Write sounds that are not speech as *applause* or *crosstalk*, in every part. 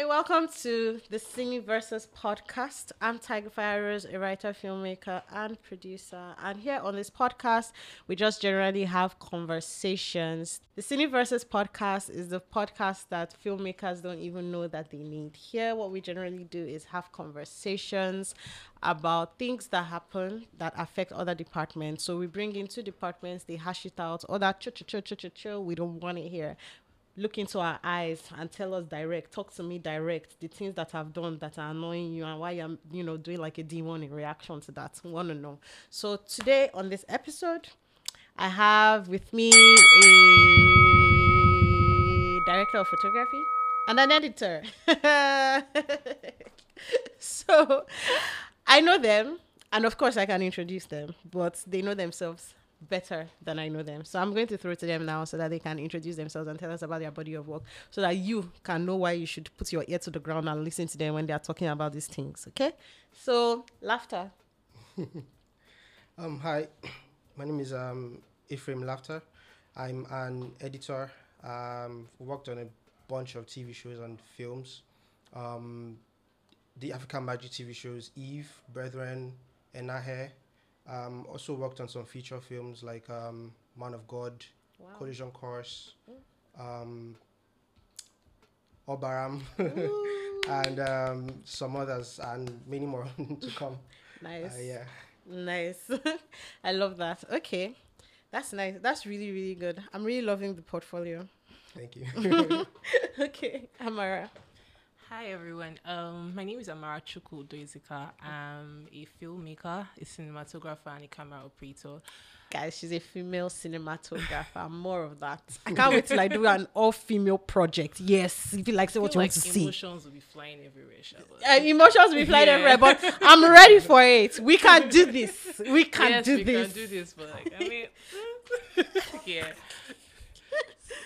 Hi, welcome to the Cine Versus podcast. I'm Tiger Fires, a writer, filmmaker, and producer. And here on this podcast, we just generally have conversations. The Cine Versus podcast is the podcast that filmmakers don't even know that they need. Here, what we generally do is have conversations about things that happen that affect other departments. So we bring in two departments, they hash it out. Or that cho cho cho cho cho, we don't want it here look into our eyes and tell us direct talk to me direct the things that i've done that are annoying you and why i'm you know doing like a demon in reaction to that. Want to know. So today on this episode i have with me a director of photography and an editor. *laughs* So i know them and of course i can introduce them but they know themselves better than I know them. So I'm going to throw to them now so that they can introduce themselves and tell us about their body of work so that you can know why you should put your ear to the ground and listen to them when they are talking about these things. Okay? So, laughter. *laughs* um, hi, my name is um, Ephraim Laughter. I'm an editor. Um, worked on a bunch of TV shows and films. Um, the African Magic TV shows Eve, Brethren, Enahe, um, also worked on some feature films like um, Man of God, wow. Collision Course, um, Obaram, *laughs* and um, some others, and many more *laughs* to come. Nice. Uh, yeah. Nice. *laughs* I love that. Okay. That's nice. That's really, really good. I'm really loving the portfolio. Thank you. okay, Amara. Hi everyone. Um, my name is Amara Chuku Doizika. I'm a filmmaker, a cinematographer, and a camera operator. Guys, she's a female cinematographer. *laughs* More of that. I can't wait till I do an all-female project. Yes, if you like, say what you like want to see. Emotions will be flying everywhere. Uh, emotions will be flying yeah. everywhere, but I'm ready for it. We can do this. We can yes, do we this. can do this. But like, I mean, *laughs* yeah.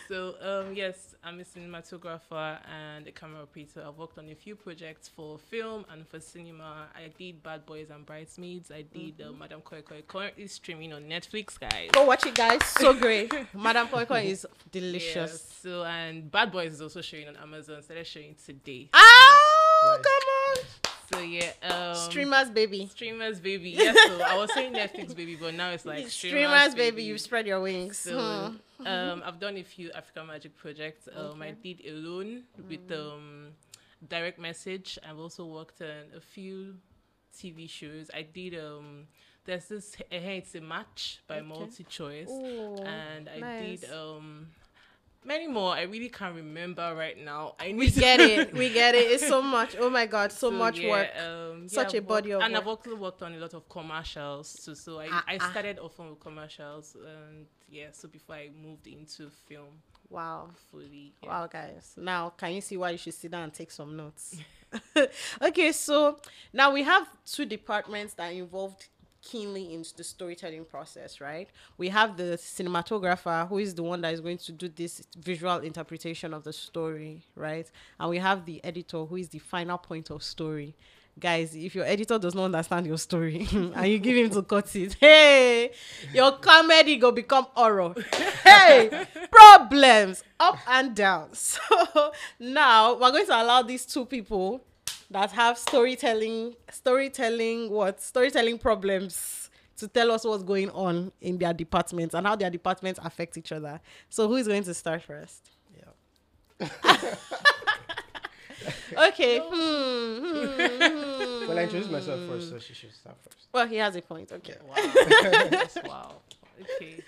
So um, yes, I'm a cinematographer and a camera operator. I've worked on a few projects for film and for cinema. I did Bad Boys and Bridesmaids. I did uh, mm-hmm. uh, Madame Koi Koi, currently streaming on Netflix, guys. Go watch it, guys. So great. *laughs* Madame Koi Koi is delicious. Yeah, so and Bad Boys is also showing on Amazon. Started showing today. Oh, nice. come on. So yeah, um, streamers baby. Streamers baby. *laughs* Yes, so I was saying Netflix baby, but now it's like streamers, streamers baby. baby. You spread your wings. So hmm. Um, I've done a few African Magic projects. Um, okay. I did alone mm. with um, direct message. I've also worked on a few TV shows. I did um there's this hey it's a match by okay. MultiChoice and I nice. did um many more. I really can't remember right now. I we get it. *laughs* We get it. It's so much. Oh my god, so, so much yeah, work. Um, Such yeah, a body of and work. I've also worked on a lot of commercials too. So I, ah, I ah. started ah. often with commercials and yeah. So before I moved into film. Wow. Fully. Yeah. Wow, guys. Now can you see why you should sit down and take some notes? *laughs* *laughs* okay, so now we have two departments that involved keenly into the storytelling process, right? We have the cinematographer who is the one that is going to do this visual interpretation of the story, right? And we have the editor who is the final point of story. Guys, if your editor does not understand your story *laughs* and you give him to cut it, *laughs* hey, your comedy go become horror. *laughs* hey, problems up and down. So now we're going to allow these two people that have storytelling storytelling what storytelling problems to tell us what's going on in their departments and how their departments affect each other. So who is going to start first? Yeah. *laughs* okay. Hmm, hmm, hmm. Well, I introduced myself first, so she should start first. Well, he has a point. Okay. Wow. *laughs* wow. Okay.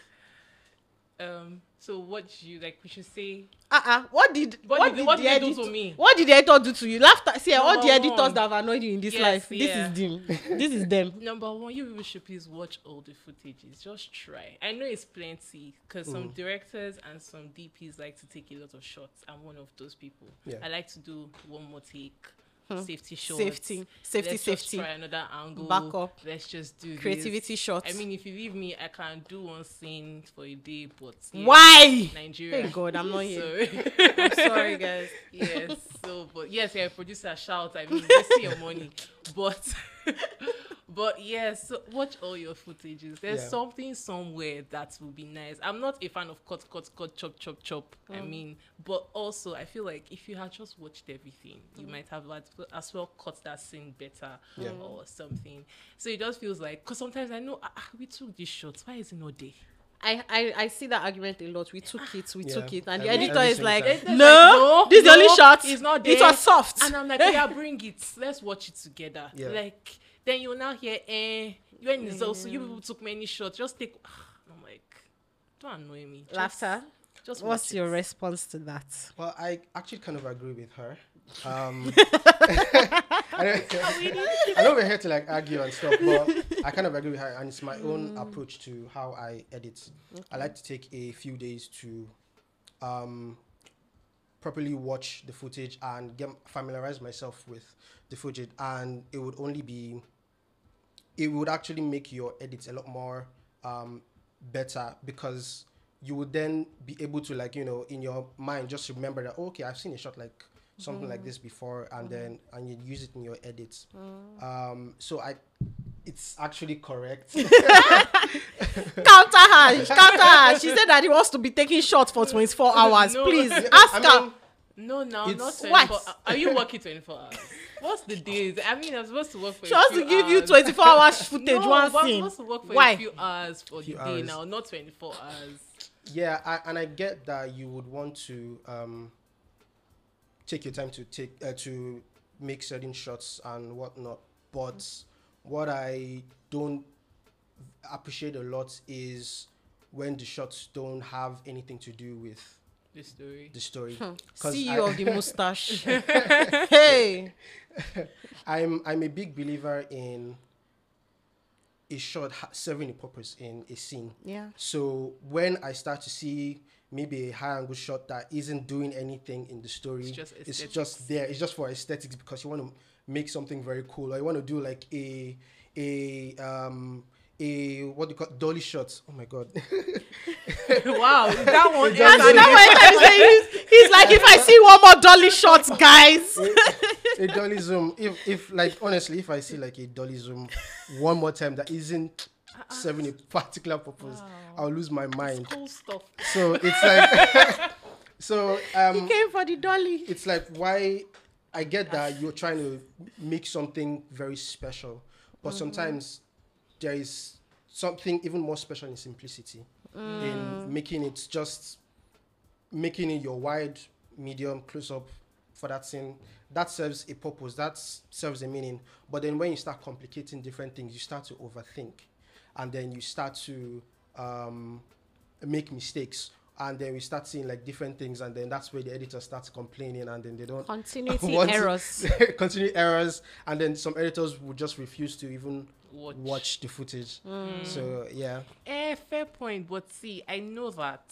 Um. So what did you like? We should say. Uh uh What did what, what did, did what the did edit- do to me? What did the editor do to you? Laughter. See, all the editors one. that have annoyed you in this Yes, life. yeah. This is them. *laughs* this is them. Number one, you people should please watch all the footages. Just try. I know it's plenty because some directors and some DPs like to take a lot of shots. I'm one of those people. Yeah. I like to do one more take. Hmm. Safety shots. Safety, safety, Let's safety. Just try another angle. Back up. Let's just do Creativity this. shots. I mean, if you leave me, I can do one scene for a day, but yeah, Why? Nigeria. Thank God, I'm not here. *laughs* Sorry. *laughs* I'm sorry, guys. yes. So, but yes, yeah, producer shout. I mean, let's see your money, but *laughs* But yes, so watch all your footages. There's Yeah. something somewhere that will be nice. I'm not a fan of cut, cut, cut, chop, chop, chop. I mean, but also I feel like if you had just watched everything, you might have as well- as well cut that scene better Yeah. or something. So it just feels like because sometimes I know ah, ah, we took this shot. Why is it not there? I, I, I see that argument a lot. We took it, we Yeah. took it, and the Every- editor every is like, no, like, no, this is the only shot. it's not It was soft. And I'm like, yeah, *laughs* bring it. Let's watch it together. Yeah. Like then you'll now hear, eh, when it's also you people took many shots. Just take. I'm like, don't annoy me. Just, Laughter. Just What's watch your it. response to that? Well, I actually kind of agree with her. Um, *laughs* *laughs* I, don't, *laughs* I know we're here to like argue and stuff, but I kind of agree with her, and it's my own approach to how I edit. I like to take a few days to um, properly watch the footage and get familiarize myself with the footage, and it would only be it would actually make your edits a lot more um, better because you would then be able to like you know in your mind just remember that okay I've seen a shot like something like this before and then and you use it in your edits. Um, so I it's actually correct. *laughs* Counter her, *laughs* counter her. She said that he wants to be taking shots for 24 hours. No. Please ask I her. mean, No, no, It's- not What? 24. Are you working 24 hours? What's the days? I mean, I'm supposed to work for She a wants to give you 24 hours *laughs* footage, no, one but I'm scene. supposed to work for Why? a few hours for Few the day hours. now, not 24 hours. Yeah, I, and I get that you would want to um, take your time to take uh, to make certain shots and whatnot. But what I don't appreciate a lot is when the shots don't have anything to do with The story. the story. *laughs* 'Cause CEO I- of the *laughs* mustache. *laughs* hey. I'm I'm a big believer in a shot serving a purpose in a scene. Yeah. So when I start to see maybe a high angle shot that isn't doing anything in the story, It's just it's just there. It's just for aesthetics because you want to make something very cool, I want to do like a a um a what do you call dolly shot. Oh my god! *laughs* wow, that one. It And so doesn't- that way he's, he's like, if I see one more dolly shots, guys. a dolly zoom. If if like honestly, if I see like a dolly zoom one more time that isn't serving a particular purpose, I'll lose my mind. cool stuff. So it's like *laughs* so um he came for the dolly. it's like why I get that you're trying to make something very special, but sometimes there is something even more special in simplicity in making it just making it your wide, medium, close up for that scene. That serves a purpose. That serves a meaning. But then when you start complicating different things, you start to overthink, and then you start to um, make mistakes. And then we start seeing like different things, and then that's where the editor starts complaining, and then they don't Continuity *laughs* errors. *laughs* continue errors, and then some editors will just refuse to even Watch. watch the footage. So yeah, Eh, fair point. But see, I know that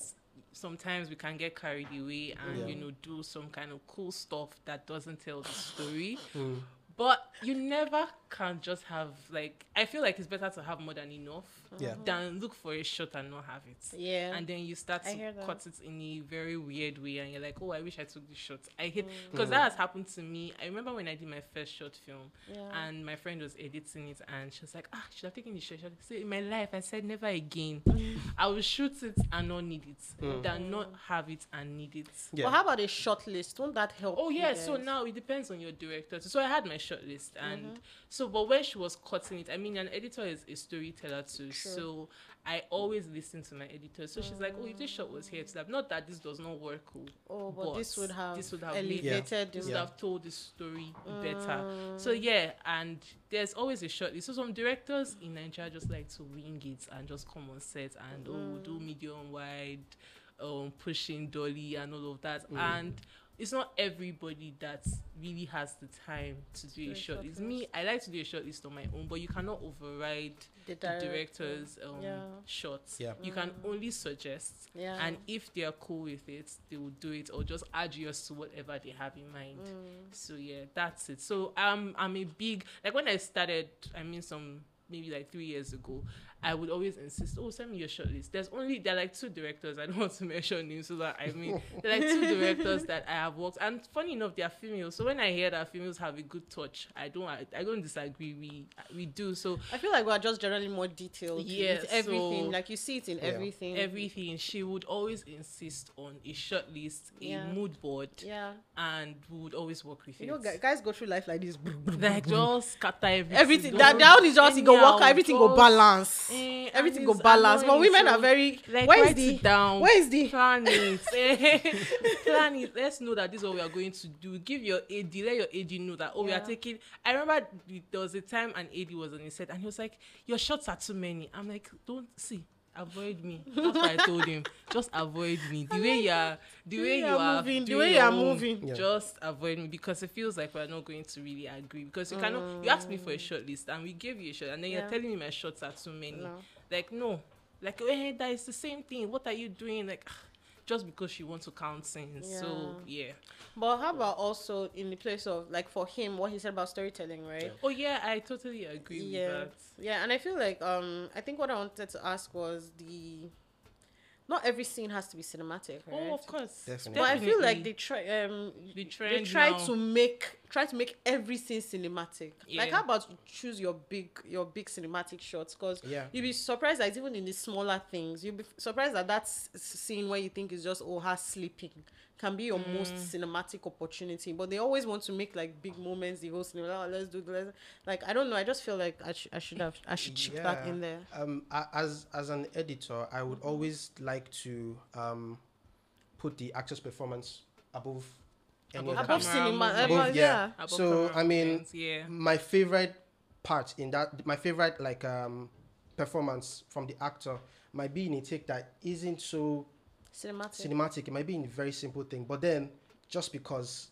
sometimes we can get carried away and Yeah. you know do some kind of cool stuff that doesn't tell the story. *laughs* Mm. But you never can just have like I feel like it's better to have more than enough Yeah. than look for a shot and not have it. Yeah. And then you start I to cut it in a very weird way, and you're like, "Oh, I wish I took this shot." I hate Mm. because that has happened to me. I remember when I did my first short film, Yeah. and my friend was editing it, and she was like, "Ah, should have taken the shot." So in my life, I said, "Never again. Mm. I will shoot it and not need it, than not have it and need it." yeah. But how about a short list? Won't that help? Oh you yeah, so now it depends on your director. So I had my short list, and Mm-hmm. so but when she was cutting it, I mean, an editor is a storyteller too. So I always listen to my editor. So she's like, "Oh, if this shot was here, to that not that this does not work, oh, Oh, but, this would have, this would have made- elevated. this the- would have told the story better." Mm. So yeah, and there's always a short list. So some directors in Nigeria just like to wing it and just come on set and oh, do mm. medium wide, um, pushing dolly and all of that, mm. and it's not everybody that really has the time to do a short list. Me, I like to do a short list on my own, but you cannot override The the, director's um, Yeah. shots. Yeah. You can only suggest, Yeah. and if they are cool with it, they will do it, or just add yours to whatever they have in mind. So yeah, that's it. So um, I'm a big like when I started. I mean, some maybe like three years ago. I would always insist, oh, send me your shortlist. There's only there are like two directors. I don't *laughs* want to mention names, so that I mean, *laughs* there are like two directors that I have worked. And funny enough, they are females. So when I hear that females have a good touch, I don't I, I don't disagree. We we do. So I feel like we're just generally more detailed. Yeah, with everything. so- like you see it in Yeah. everything. everything she would always insist on a shortlist, a Yeah. mood board, yeah. and we would always work with You it. know, guys go through life like this. like just scatter everything. everything Don't- that down is just it go anyhow, work, everything go balance. Eh, everything and go balance. But women so, are very like where is the down. where is the plan it. eh, *laughs* *laughs* plan it. Let's know that this is what we are going to do. Give your AD, let your AD know that oh we are taking. I remember there was a time an AD was on his set and he was like, "Your shots are too many." I'm like, "Don't see." Avoid me. That's what I told him. Just avoid me. The way you are, the way you are moving, the way you are moving. Yeah. Just avoid me because it feels like we're not going to really agree. Because you cannot. You asked me for a short list and we gave you a shot, and then Yeah. you're telling me my shots are too many. No. Like no, like hey, that is the same thing. What are you doing? Like ah. Just because she wants to count things. So yeah. But how about also in the place of like for him what he said about storytelling, right? Oh yeah, I totally agree Yeah. with that. Yeah, and I feel like um I think what I wanted to ask was the not every scene has to be cinematic, right? Oh, of course. Definitely. But I feel like they try um The they try to make try to make everything cinematic. Like how about you choose your big your big cinematic shots? Because Yeah. you'll be surprised that even in the smaller things, you'll be surprised that that scene where you think is just oh her sleeping can be your most Mm. cinematic opportunity. But they always want to make like big moments. The whole cinema, oh, let's do this. Like I don't know. I just feel like I, sh- I should have I should chip that in there. Um, a- as as an editor, I would always like to um, put the actor's performance above any Above other Above camera cinema, movement. above, Above- yeah. Above So, camera I mean, movements, yeah. my favorite part in that my favorite like um performance from the actor might be in a take that isn't so Cinematic. cinematic it might be in a very simple thing but then just because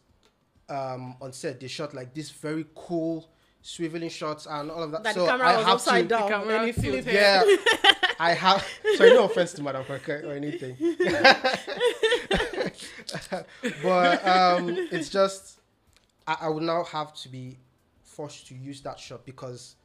um on set they shot like this very cool swiveling shots and all of that, that so the camera I was have upside to, down. The camera then it flipped. yeah *laughs* I have sorry no offense to Madam Kweke or anything *laughs* *laughs* but um it's just I, I would now have to be forced to use that shot because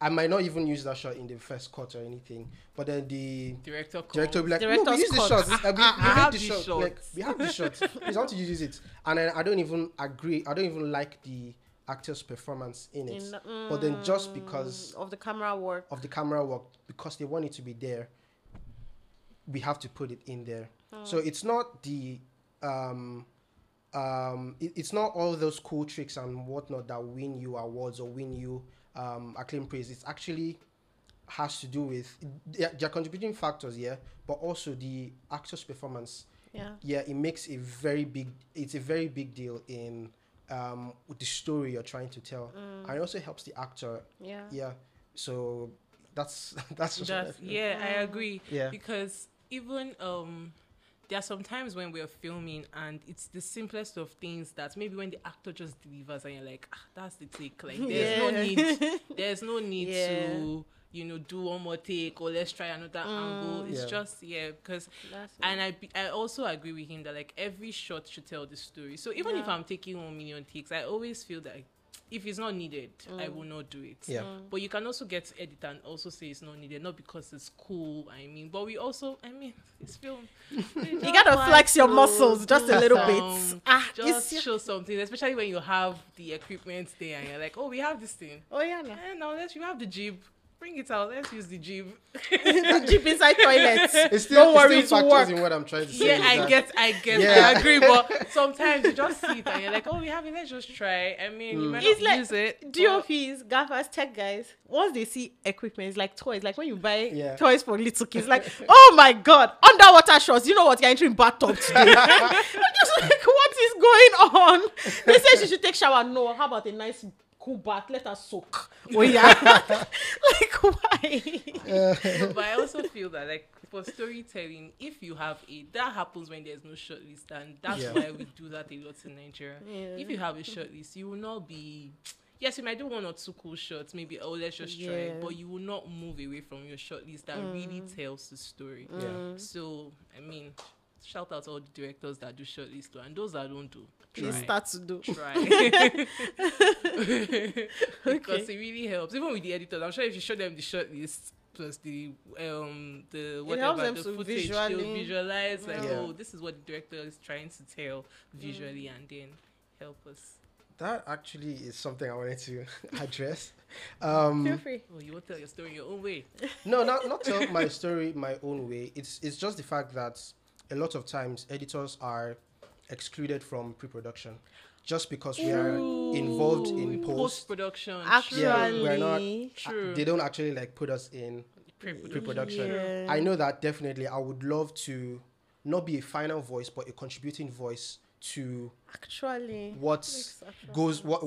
I might not even use that shot in the first cut or anything. But then the Director director will be like, no, we use the cut. shots. I- Uh, we, I- we have the these shot. Like, we have the shot. Please, I want to use it. And then I don't even agree. I don't even like the actor's performance in it. In the- but then just because of the camera work. of the camera work, because they want it to be there, we have to put it in there. So it's not the um um it- it's not all those cool tricks and whatnot that win you awards or win you um acclaim praise. It's actually has to do with they're, they're contributing factors, yeah, but also the actor's performance. Yeah. Yeah, it makes a very big. It's a very big deal in um with the story you're trying to tell, and it also helps the actor. Yeah. Yeah, so that's *laughs* that's just I That's, yeah, I agree. Yeah. Because even um there are some times when we're filming and it's the simplest of things that maybe when the actor just delivers and you're like, ah, that's the take. Like there's no need *laughs* there's no need Yeah. to, you know, do one more take or let's try another angle. It's Yeah. just yeah, because and I be- I also agree with him that like every shot should tell the story. So even if I'm taking one million takes, I always feel that if it's not needed, I mm. will not do it. Yeah. Mm. But you can also get to edit and also say it's not needed, not because it's cool. I mean, but we also, I mean, *laughs* it's film. *laughs* you gotta flex your muscles just a little bit. Ah, Just it's show something, especially when you have the equipment there and you're like, oh, we have this thing. oh yeah, no. And eh, now let's you have the jib. Bring it out. Let's use the jib. *laughs* the jib inside toilets. *laughs* It's still, Don't worry, it still factors in what I'm trying to say. Yeah, I that- get, I get, Yeah. I agree. But *laughs* sometimes you just see it and you're like, oh, we have it. Let's just try. I mean, you mm. might It's not like use it. but- DOPs, gaffers, tech guys. Once they see equipment, it's like toys. Like when you buy Yeah. toys for little kids, like, oh my god, underwater shots. You know what? You're entering bathtub today. I'm just like, what is going on? They say she should take shower. No, how about a nice cool bath? Let her soak. Oh yeah. *laughs* like why? but I also feel that like for storytelling, if you have a that happens when there's no shortlist, and that's Yeah. why we do that a lot in Nigeria. Yeah. If you have a shortlist, you will not be. Yes, you might do one or two cool shots, maybe oh let's just try, Yeah. but you will not move away from your shortlist that really mm. tells the story. Yeah. Mm. So I mean, shout out to all the directors that do shortlist too, and those that don't do. Please try. start to do. try *laughs* *laughs* because it really helps. Even with the editors, I'm sure if you show them the short list, plus the um the helps whatever them the to footage visually- they'll visualize like Yeah. oh this is what the director is trying to tell visually and then help us That actually is something I wanted to *laughs* address. Um, Feel free. oh you want to tell your story your own way no, not not tell my story my own way. It's it's just the fact that a lot of times editors are excluded from pre-production just because we are involved in post. post production Actually, Yeah, we're not- True. Uh, They don't actually like put us in pre-production pre-production. Yeah. I know that definitely. I would love to not be a final voice, but a contributing voice to Actually. what goes what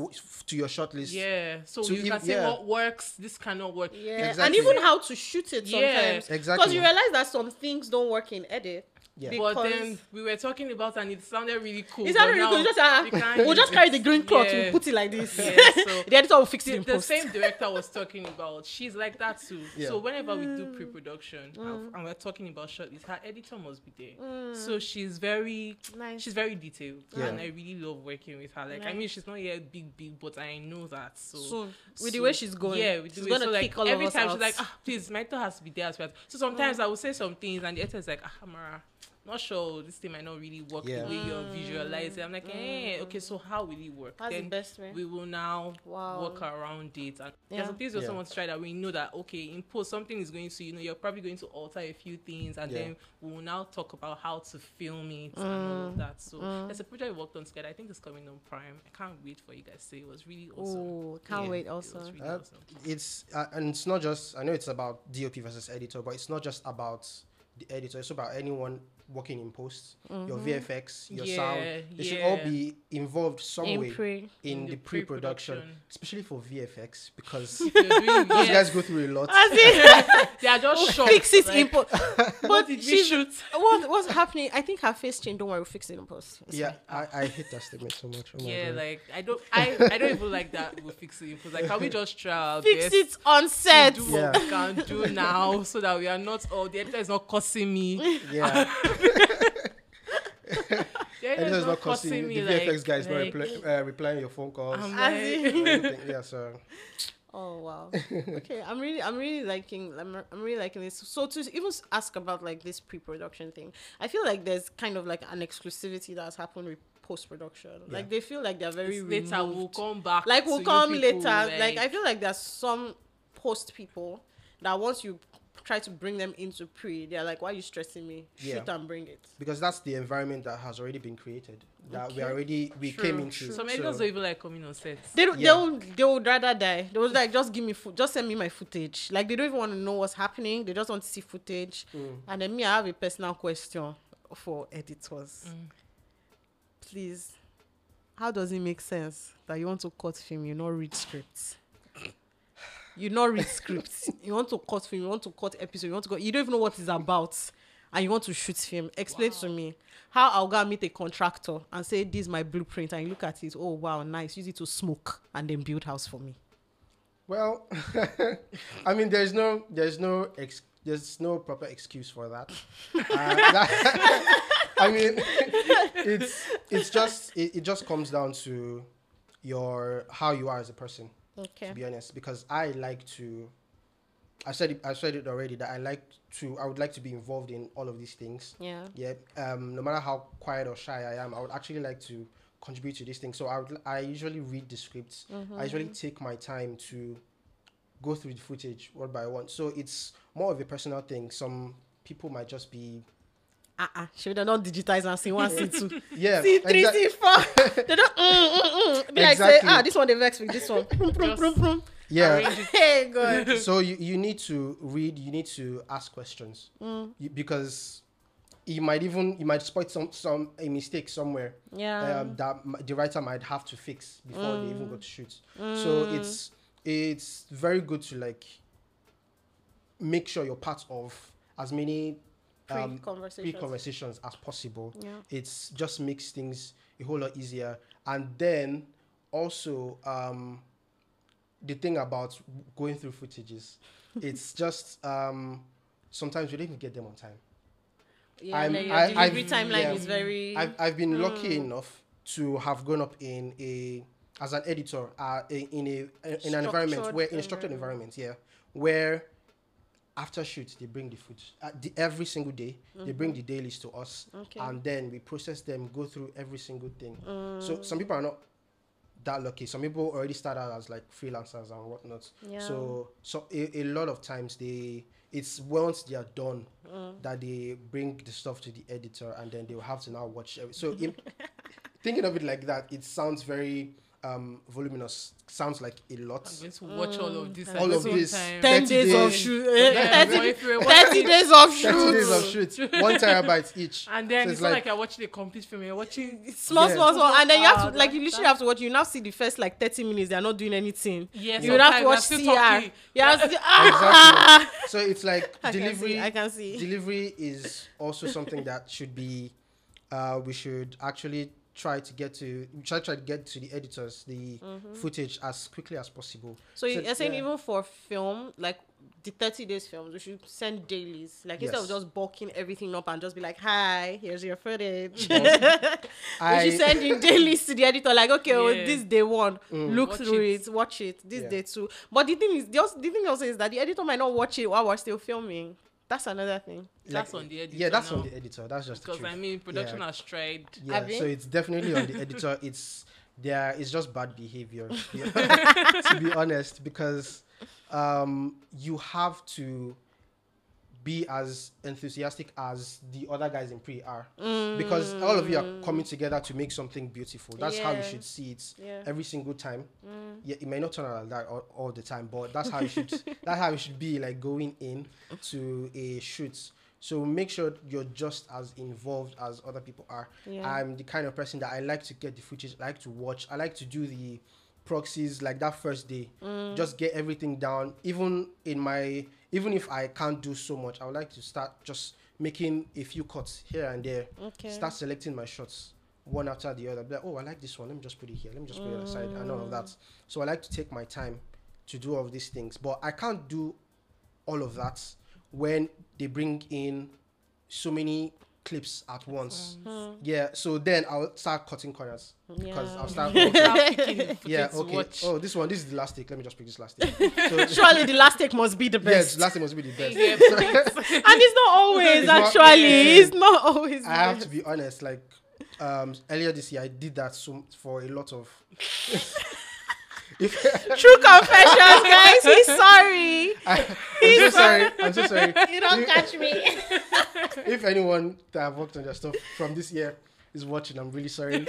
to your shortlist. yeah so To you ev- can say yeah. what works this cannot work Yeah, and even how to shoot it sometimes. Yeah, sometimes. exactly. Because you realize that some things don't work in edit. Yeah. Because but then we were talking about and it sounded really cool Is but that really cool? Just, uh, you can't we'll just carry the green cloth, Yeah. we'll put it like this. Yeah, so- *laughs* the editor will fix it the, in the post. same director was *laughs* talking about she's like that too Yeah. so whenever we do pre-production and- and we're talking about shortlist her editor must be there so she's very Nice. she's very detailed Yeah. and i really love working with her like i mean she's not yet big big but i know that so Soon. With the way she's going. yeah with the way, gonna so like all every of us time out. she's like ah please my editor has to be there as well so sometimes i will say some things and the editor is like ah Amara not sure this thing might not really work Yeah. the way you're visualizing i'm like eh okay so how will it work That's the then best way. we will now Wow. work around it. And Yeah. there's some things we also Yeah. want to try that we know that okay, in post something is going to, you know, you're probably going to alter a few things, and Yeah. then we will now talk about how to film it and all of that. So there's a project we worked on together. I think it's coming on Prime. I can't wait for you guys to see. It was really awesome. Oh, can't Yeah. wait It also. was really Uh, awesome. it's uh, and it's not just I know it's about DOP versus editor, but it's not just about the editor. It's about anyone working in post, your mm-hmm. VFX, your sound. Yeah, They should all be involved some In way pre. in, In the, the pre-production, pre-production. especially for VFX because *laughs* doing *laughs* those yes, guys go through a lot. In, *laughs* they are just shocked. fix it like, in post. But did we shoot? what, what's happening? I think her face changed. Don't worry, we'll fix it in post. It's Yeah. I, I hate that statement so much. Oh Yeah, like I don't, I, I don't even like that. We'll fix it. Because like, can we just try our Fix it on set. do Yeah. what we can do now so that we are not oh the editor is not cursing me yeah. The Editor's is not costing the like, VFX guys not like, reply, uh, replying your phone calls. I'm like- *laughs* yeah, so Oh wow. okay, I'm really, I'm really liking, I'm, I'm really liking this. So to even ask about like this pre-production thing, I feel like there's kind of like an exclusivity that's happened with post-production. Like they feel like they're very It's later we'll come back like we'll come later. Like, I feel like there's some post people that once you try to bring them into pre, they're like, "Why are you stressing me? Yeah. Shoot and bring it." because that's the environment that has already been created that we already we True, came into. true. some editors so- don't even like coming on set They don't, Yeah. they'll they would rather die. They was like, just give me foot, just send me my footage. Like they don't even want to know what's happening. They just want to see footage. Mm. And then me, I have a personal question for editors. Mm. Please, how does it make sense that you want to cut film, you not read scripts? You not read scripts. *laughs* You want to cut film. You want to cut episode. You want to go. You don't even know what it's about, and you want to shoot film. Explain to me how I'll go and meet a contractor and say this is my blueprint, and you look at it. Oh wow, nice. Use it to smoke and then build house for me. Well, *laughs* I mean, there's no, there's no, ex- there's no proper excuse for that. Uh, that- *laughs* I mean, it's it's just it, it just comes down to your how you are as a person. Okay. To be honest, because I like to, I said it, I said it already that I like to, I would like to be involved in all of these things. Yeah. Yeah. Um, no matter how quiet or shy I am, I would actually like to contribute to these things. So I would, I usually read the scripts. I usually take my time to go through the footage one by one. So it's more of a personal thing. Some people might just be, Uh uh Should they not digitize and see one, see two, *laughs* yeah, see three, exa- see four? *laughs* they don't. Mm, mm, mm. Be like say, ah, this one they vex with this one. Prum, *laughs* prum, Just- prum, prum. yeah. Hey, God. so you, you need to read. You need to ask questions Mm. you, because you might even you might spot some some a mistake somewhere Yeah. um, that the writer might have to fix before they even go to shoot. Mm. So it's it's very good to like make sure you're part of as many um, Pre-conversations. pre-conversations as possible. Yeah. It's just makes things a whole lot easier. And then also um, the thing about going through footages, *laughs* it's just um, sometimes we don't even get them on time. Yeah, I'm- your I- delivery I've- timeline yeah. is very. I've, I've been lucky enough to have grown up in a as an editor uh, in a in an environment where in a structured environment, yeah, where after shoot they bring the food uh, the, every single day they bring the dailies to us Mm-hmm. Okay. and then we process them go through every single thing Mm. so some people are not that lucky some people already start out as like freelancers and whatnot Yeah. so so a, a lot of times they it's once they are done Mm. that they bring the stuff to the editor and then they will have to now watch every, so im- *laughs* thinking of it like that it sounds very um voluminous sounds like a lot I'm going to watch all of this. Mm, all of this. time. 10 30 days of shoot. Yeah, eh, but if you're 30, 30 days of shoot. 30 days of shoot. shoot one terabyte each And then So it's, it's not like- like you're watching a complete film. You're watching. Small, Yeah. small, small, and then you have to like you literally have to watch. You now see the first like thirty minutes. They are not doing anything. Yes, you have to watch CR. they're still You have to, *laughs* exactly so it's like I delivery see. I can see. delivery is also something that should be uh, we should actually try to get to try try to get to the editors the footage as quickly as possible So you- So, you're saying yeah. even for film, like the 30 days films, we should send dailies. Like instead of just bulking everything up and just be like, hi, here's your footage. I- *laughs* we should send you dailies to the editor, like, okay, well, this day one, Mm. look Watch through it. it. watch it, this Yeah. day two. But the thing is, the, also, the thing also is that the editor might not watch it while we're still filming. That's another thing. That's on the editor yeah that's now. on the editor that's just Because. I mean, production Yeah. has tried. yeah Abi? so it's definitely on the editor *laughs* it's there it's just bad behavior *laughs* to be, *laughs* to be honest because um you have to be as enthusiastic as the other guys in pre are. Mm. Because all of you are coming together to make something beautiful. That's how you should see it Yeah. every single time. Mm. Yeah it may not turn out like that all, all the time but that's how you should *laughs* that's how you should be like going in to a shoot. So make sure you're just as involved as other people are. Yeah. i'm the kind of person that i like to get the footage i like to watch i like to do the proxies like that first day. Mm. Just get everything down. Even in my even if i can't do so much i would like to start just making a few cuts here and there Okay. start selecting my shots one after the other. Be like, oh, I like this one. Let me just put it here. Let me just put it aside and all of that. So I like to take my time to do all of these things, but I can't do all of that when they bring in so many clips at once. Yeah. So then I'll start cutting corners because Yeah. I'll start. Start picking *laughs* the footage yeah. Okay. watch. Oh, this one. This is the last take. Let me just pick this last take. *laughs* So, Surely the last take must be the best. yes, best. last take must be the best. Yeah, *laughs* and it's not always, It's actually. yeah. It's not always. I have to be honest. Like um, earlier this year, I did that so, for a lot of. If, *laughs* True confessions, guys. He's sorry. I, I'm *laughs* so sorry. I'm so sorry. You don't catch me. *laughs* If anyone that I've worked on their stuff from this year is watching, I'm really sorry.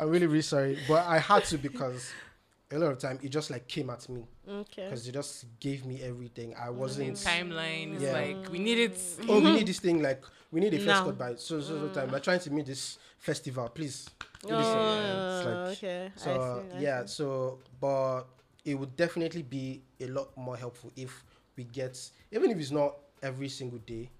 I'm really, really sorry. But I had to because a lot of time it just like came at me Okay. because it just gave me everything. I mm-hmm. wasn't. timeline is Yeah. like we need it. Oh, we need this thing. Like we need a first Now. cut by so so so time. Mm. We're trying to meet this festival, please. do this thing. Oh, It's like- okay. So see, I yeah, see. so but it would definitely be a lot more helpful if we get even if it's not every single day,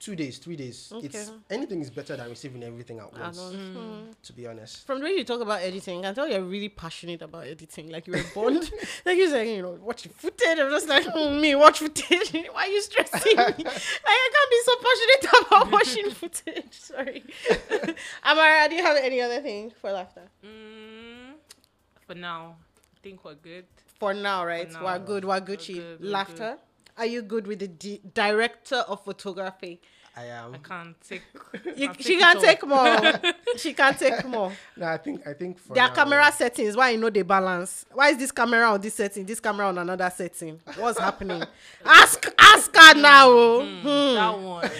two days, three days. It's Okay. anything is better than receiving everything at once. don't- hmm. To be honest. From the way you talk about editing, I can tell you're really passionate about editing. Like you were born, *laughs* like you saying, you know, watch the footage. I'm just like, "Hmm, me watch footage. *laughs* Why are you stressing me? *laughs* like I can't be so passionate about watching footage. Sorry. Amara, do you have any other thing for laughter? Mm, for now, I think we're good. For now, right? now. we're good. We're Gucci. good, we're laughter. Are you good with the di- director of photography? I am. I can't take. *laughs* You, can't she it can all. take more. *laughs* she can't take more. No, I think I think for Their now, camera settings, why you know they balance? Why is this camera on this setting, this camera on another setting? What's happening? *laughs* Ask ask her now. Hmm. That one,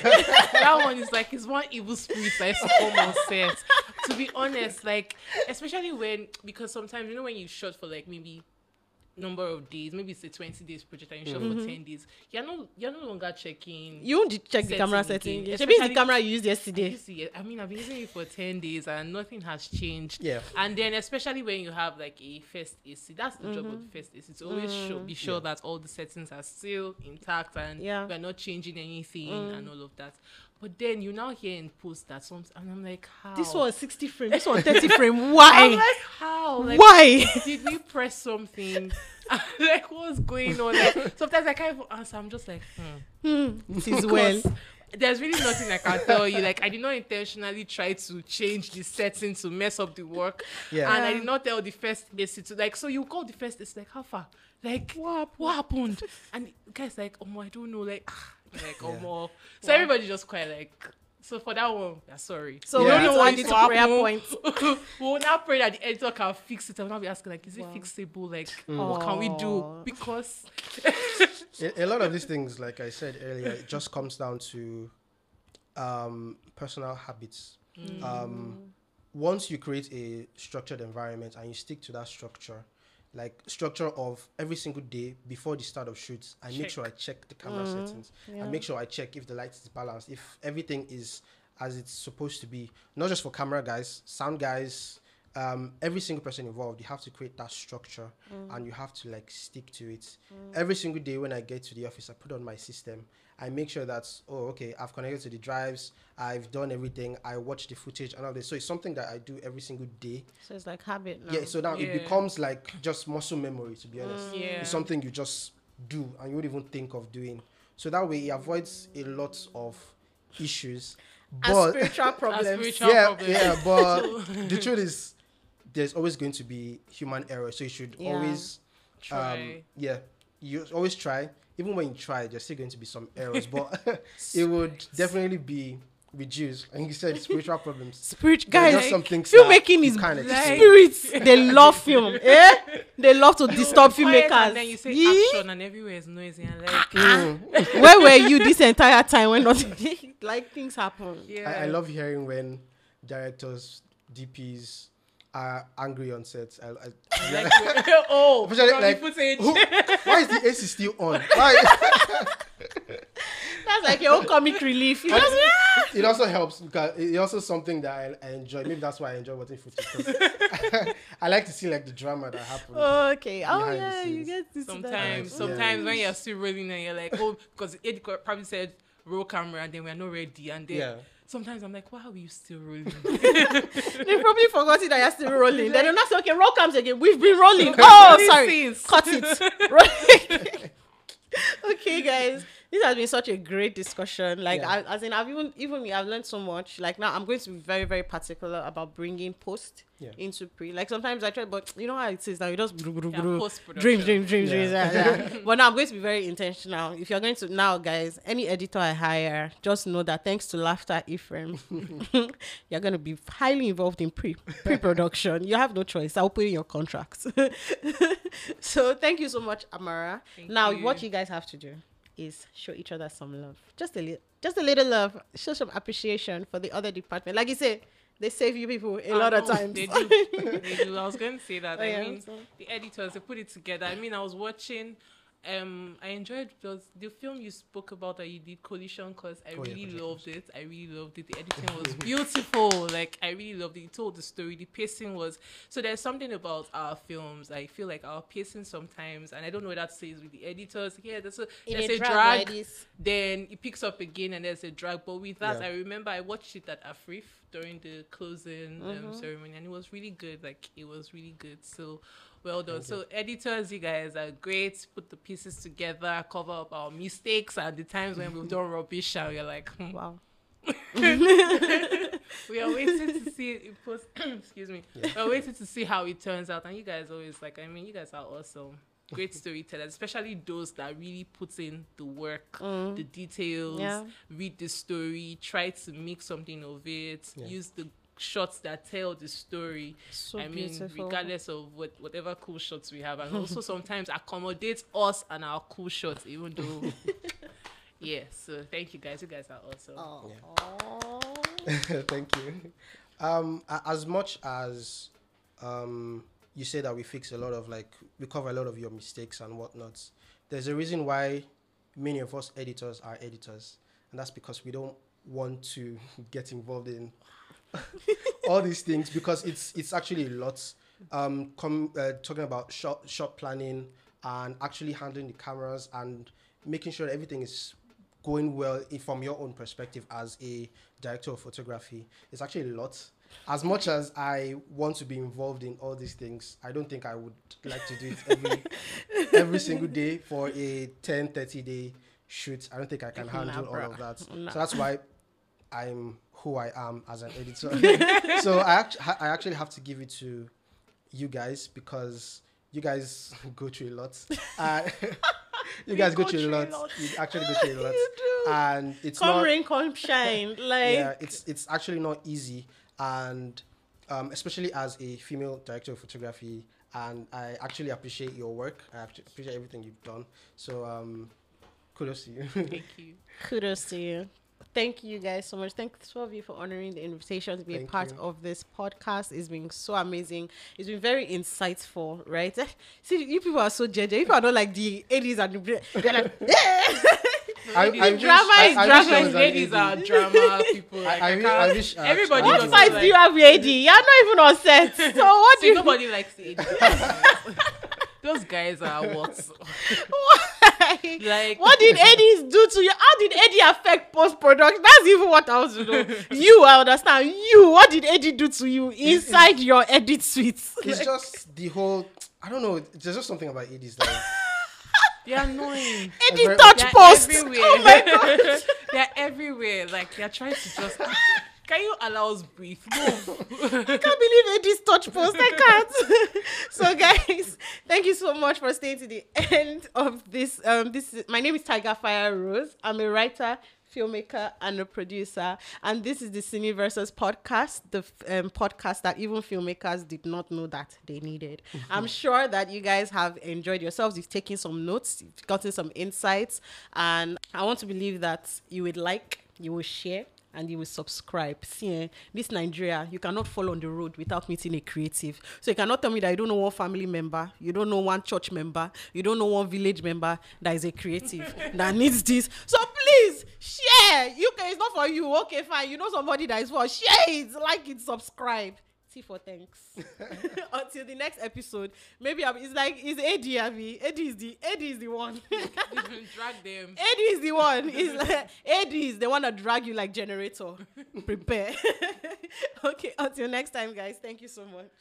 that one is like it's one evil spirit that is to on set. To be honest, like especially when because sometimes you know when you shot for like maybe number of days, maybe it's a twenty days project and you shot for mm-hmm. ten days, you're no you're no longer checking. You won't check the Setting camera again, setting. Maybe it's the camera you used yesterday. to I mean, I've been using it for 10 days and nothing has changed. Yeah. And then, especially when you have like a first AC, that's the job of the mm-hmm. first AC to always show, be mm. sure that all the settings are still intact and Yeah. we're not changing anything and mm. all of that. But then you now hear in post that some, and I'm like, how? This one 60 frame, this one 30 *laughs* frame. I'm Why? like, how? Like, Why? did we press something? *laughs* *laughs* like, what's going on? Like, sometimes I can't even answer. I'm just like, hmm. It is well. There's really nothing I can tell you. Like I did not intentionally try to change the setting to mess up the work. Yeah. And I did not tell the first AC to like so you call the first AC like how far? Like what what happened? And the guy's like, Oh I don't know, like ah, like Yeah. oh So everybody just quite like so for that one, yeah, sorry. So We Yeah. don't we know need to what add is it to to prayer happen. points. *laughs* we'll now pray that the editor can fix it. I'll now be asking like, is it Wow. fixable? Like, what can we do? Because a, a lot of these things, like I said earlier, it just comes down to um, personal habits. Mm. Um, once you create a structured environment and you stick to that structure, like structure of every single day before the start of shoots, I make sure I check the camera Mm, settings. yeah. I make sure I check if the light is balanced, if everything is as it's supposed to be. Not just for camera guys, sound guys, um, every single person involved. You have to create that structure and you have to like stick to it. Every single day when I get to the office, I put on my system. I make sure that oh okay, I've connected to the drives. I've done everything. I watch the footage and all this. So it's something that I do every single day. So it's like habit now. Yeah. So now Yeah. it becomes like just muscle memory. To be honest, yeah, it's something you just do and you wouldn't even think of doing. So that way it avoids a lot of issues. and But spiritual *laughs* problems. spiritual yeah, problems. yeah, *laughs* but the truth is there's always going to be human error. So you should Yeah. always um yeah, you always try. Even when you try, there's still going to be some errors, but *laughs* *laughs* it would definitely be reduced. And you said spiritual problems. *laughs* Spirit guys, just some things filmmaking that is you can't like- explain. spirits. They love film. Eh? They love to disturb filmmakers. And then you say Yee? action, and everywhere is noisy. And like, Mm. Where were you this entire time when nothing like things happen? yeah, I, I love hearing when directors, DPs are angry on sets. I, I, Like, *laughs* oh, Especially, like, footage. who, why is the AC still on? Why? *laughs* That's like your own comic relief. You just, it also helps because it's also something that I, I enjoy. Maybe that's why I enjoy watching footage. 'cause *laughs* I like to see like the drama that happens. okay. Oh yeah, you get to see that. Sometimes, Yeah. sometimes when you're still rolling and you're like, oh, because Eddie co- probably said roll camera, and then we're not ready, and then yeah. Sometimes I'm like, why are you still rolling? *laughs* *laughs* They probably forgot it that you're still rolling. Then they're not say, okay, roll comes again. We've been rolling. *laughs* Oh, sorry. Cut it. Okay, guys. This has been such a great discussion. Like, Yeah. I, as in, I've even even me, I've learned so much. Like now, I'm going to be very very particular about bringing post Yeah. into pre. Like sometimes I try, but you know how it is now. You just bru- bru- Yeah, post-production. dream, dream, dream, dreams. Yeah. Yeah, yeah. *laughs* but now I'm going to be very intentional. If you're going to now, guys, any editor I hire, just know that thanks to Laughter Ephraim, *laughs* *laughs* you're going to be highly involved in pre pre production. you have no choice. I'll put in your contracts. so thank you so much, Amara. Thank now, you. what you guys have to do is show each other some love, just a little, just a little love. Show some appreciation for the other department. Like you say, they save you people a I lot of times. They do. *laughs* they do. I was going to say that. Oh, I yeah, mean, so- the editors they put it together. I mean, I was watching. Um, I enjoyed those the film you spoke about that you did Collision because I Oh, really Collision. loved it. I really loved it. The editing was *laughs* beautiful. Like I really loved it. It told the story. The pacing was so. There's something about our films. I feel like our pacing sometimes, and I don't know what that says with the editors. Yeah, there's a there's a a drag drag. like then it picks up again and there's a drag. But with that, Yeah. I remember I watched it at AFRIFF during the closing Mm-hmm. um, ceremony, and it was really good. Like it was really good. So well done. So editors, you guys are great. Put the pieces together, cover up our mistakes and the times when we've done rubbish, and we're like, hmm. Wow. *laughs* we are waiting to see it post. *coughs* excuse me. We're waiting to see how it turns out. And you guys always like. I mean, you guys are awesome. Great storytellers, especially those that really put in the work, the details, Yeah. read the story, try to make something of it, Yeah. use the shots that tell the story. So I mean, regardless of what whatever cool shots we have, and also *laughs* sometimes accommodate us and our cool shots, even though. *laughs* yeah. So thank you guys. You guys are awesome. Oh. *laughs* Thank you. Um, as much as um, you say that we fix a lot of like we cover a lot of your mistakes and whatnot, there's a reason why many of us editors are editors, and that's because we don't want to *laughs* get involved in *laughs* all these things because it's it's actually a lot. Um, com- uh, talking about shot shot planning and actually handling the cameras and making sure everything is going well from your own perspective as a director of photography it's actually a lot as much as i want to be involved in all these things i don't think i would like to do it every *laughs* every single day for a 10 30 day shoot. I don't think I can Nah, handle all of that. Nah. So that's why I'm who I am as an editor. *laughs* so I actually, I actually have to give it to you guys because you guys *laughs* go through a lot. Uh, you guys go, through, a lot. You actually go through a lot, and it's come not. rain, come shine. Like yeah, it's it's actually not easy, and um, especially as a female director of photography, and I actually appreciate your work. I appreciate everything you've done. So um, kudos to you. Thank *laughs* you. kudos to you. Thank you guys so much. Thanks all of you for honoring the invitation to be Thank a part you. of this podcast. It's been so amazing. It's been very insightful, right? *laughs* See, you people are so judgy. People are not like the 80s and the they're like, *laughs* I, I wish- drama I- is I drama there is ladies are drama *laughs* people. I- Like, I I, wish- I wish I everybody what do. does fights like, do you have with AD? You're not even on set. *laughs* So what do See, you nobody likes the AD. *laughs* Those guys are what? why? Like What did ADs do to you? How did AD affect post production? That's even what I want to know. You, I understand. You, what did AD do to you inside your edit suite? It's just the whole. I don't know. There's just something about ADs that. They're annoying. *laughs* AD very- touch They're post. everywhere. Oh my *laughs* god. they're everywhere. Like they're trying to just. *laughs* Can you allow us breathe? Move. I can't believe ADs touch post. I can't. so guys, thank you so much for staying to the end of this. Um, this is my name is Tiger Fire Rose. I'm a writer, filmmaker, and a producer. And this is the Cine Versus podcast, the um, podcast that even filmmakers did not know that they needed. I'm sure that you guys have enjoyed yourselves. You've taken some notes, you've gotten some insights, and I want to believe that you would like, you will share, and you will subscribe. See, eh, this Nigeria, you cannot fall on the road without meeting a creative. So you cannot tell me that you don't know one family member, you don't know one church member, you don't know one village member that is a creative *laughs* that needs this. So please share. UK is not for you. Okay, fine. You know somebody that is for share it, like it, subscribe. T for thanks. *laughs* Until the next episode, maybe I'll, it's like it's AD. Abby. AD is the AD is the one. *laughs* *laughs* Drag them. AD is the one. Is like AD is the one that drag you like generator. Prepare. okay. Until next time, guys. Thank you so much.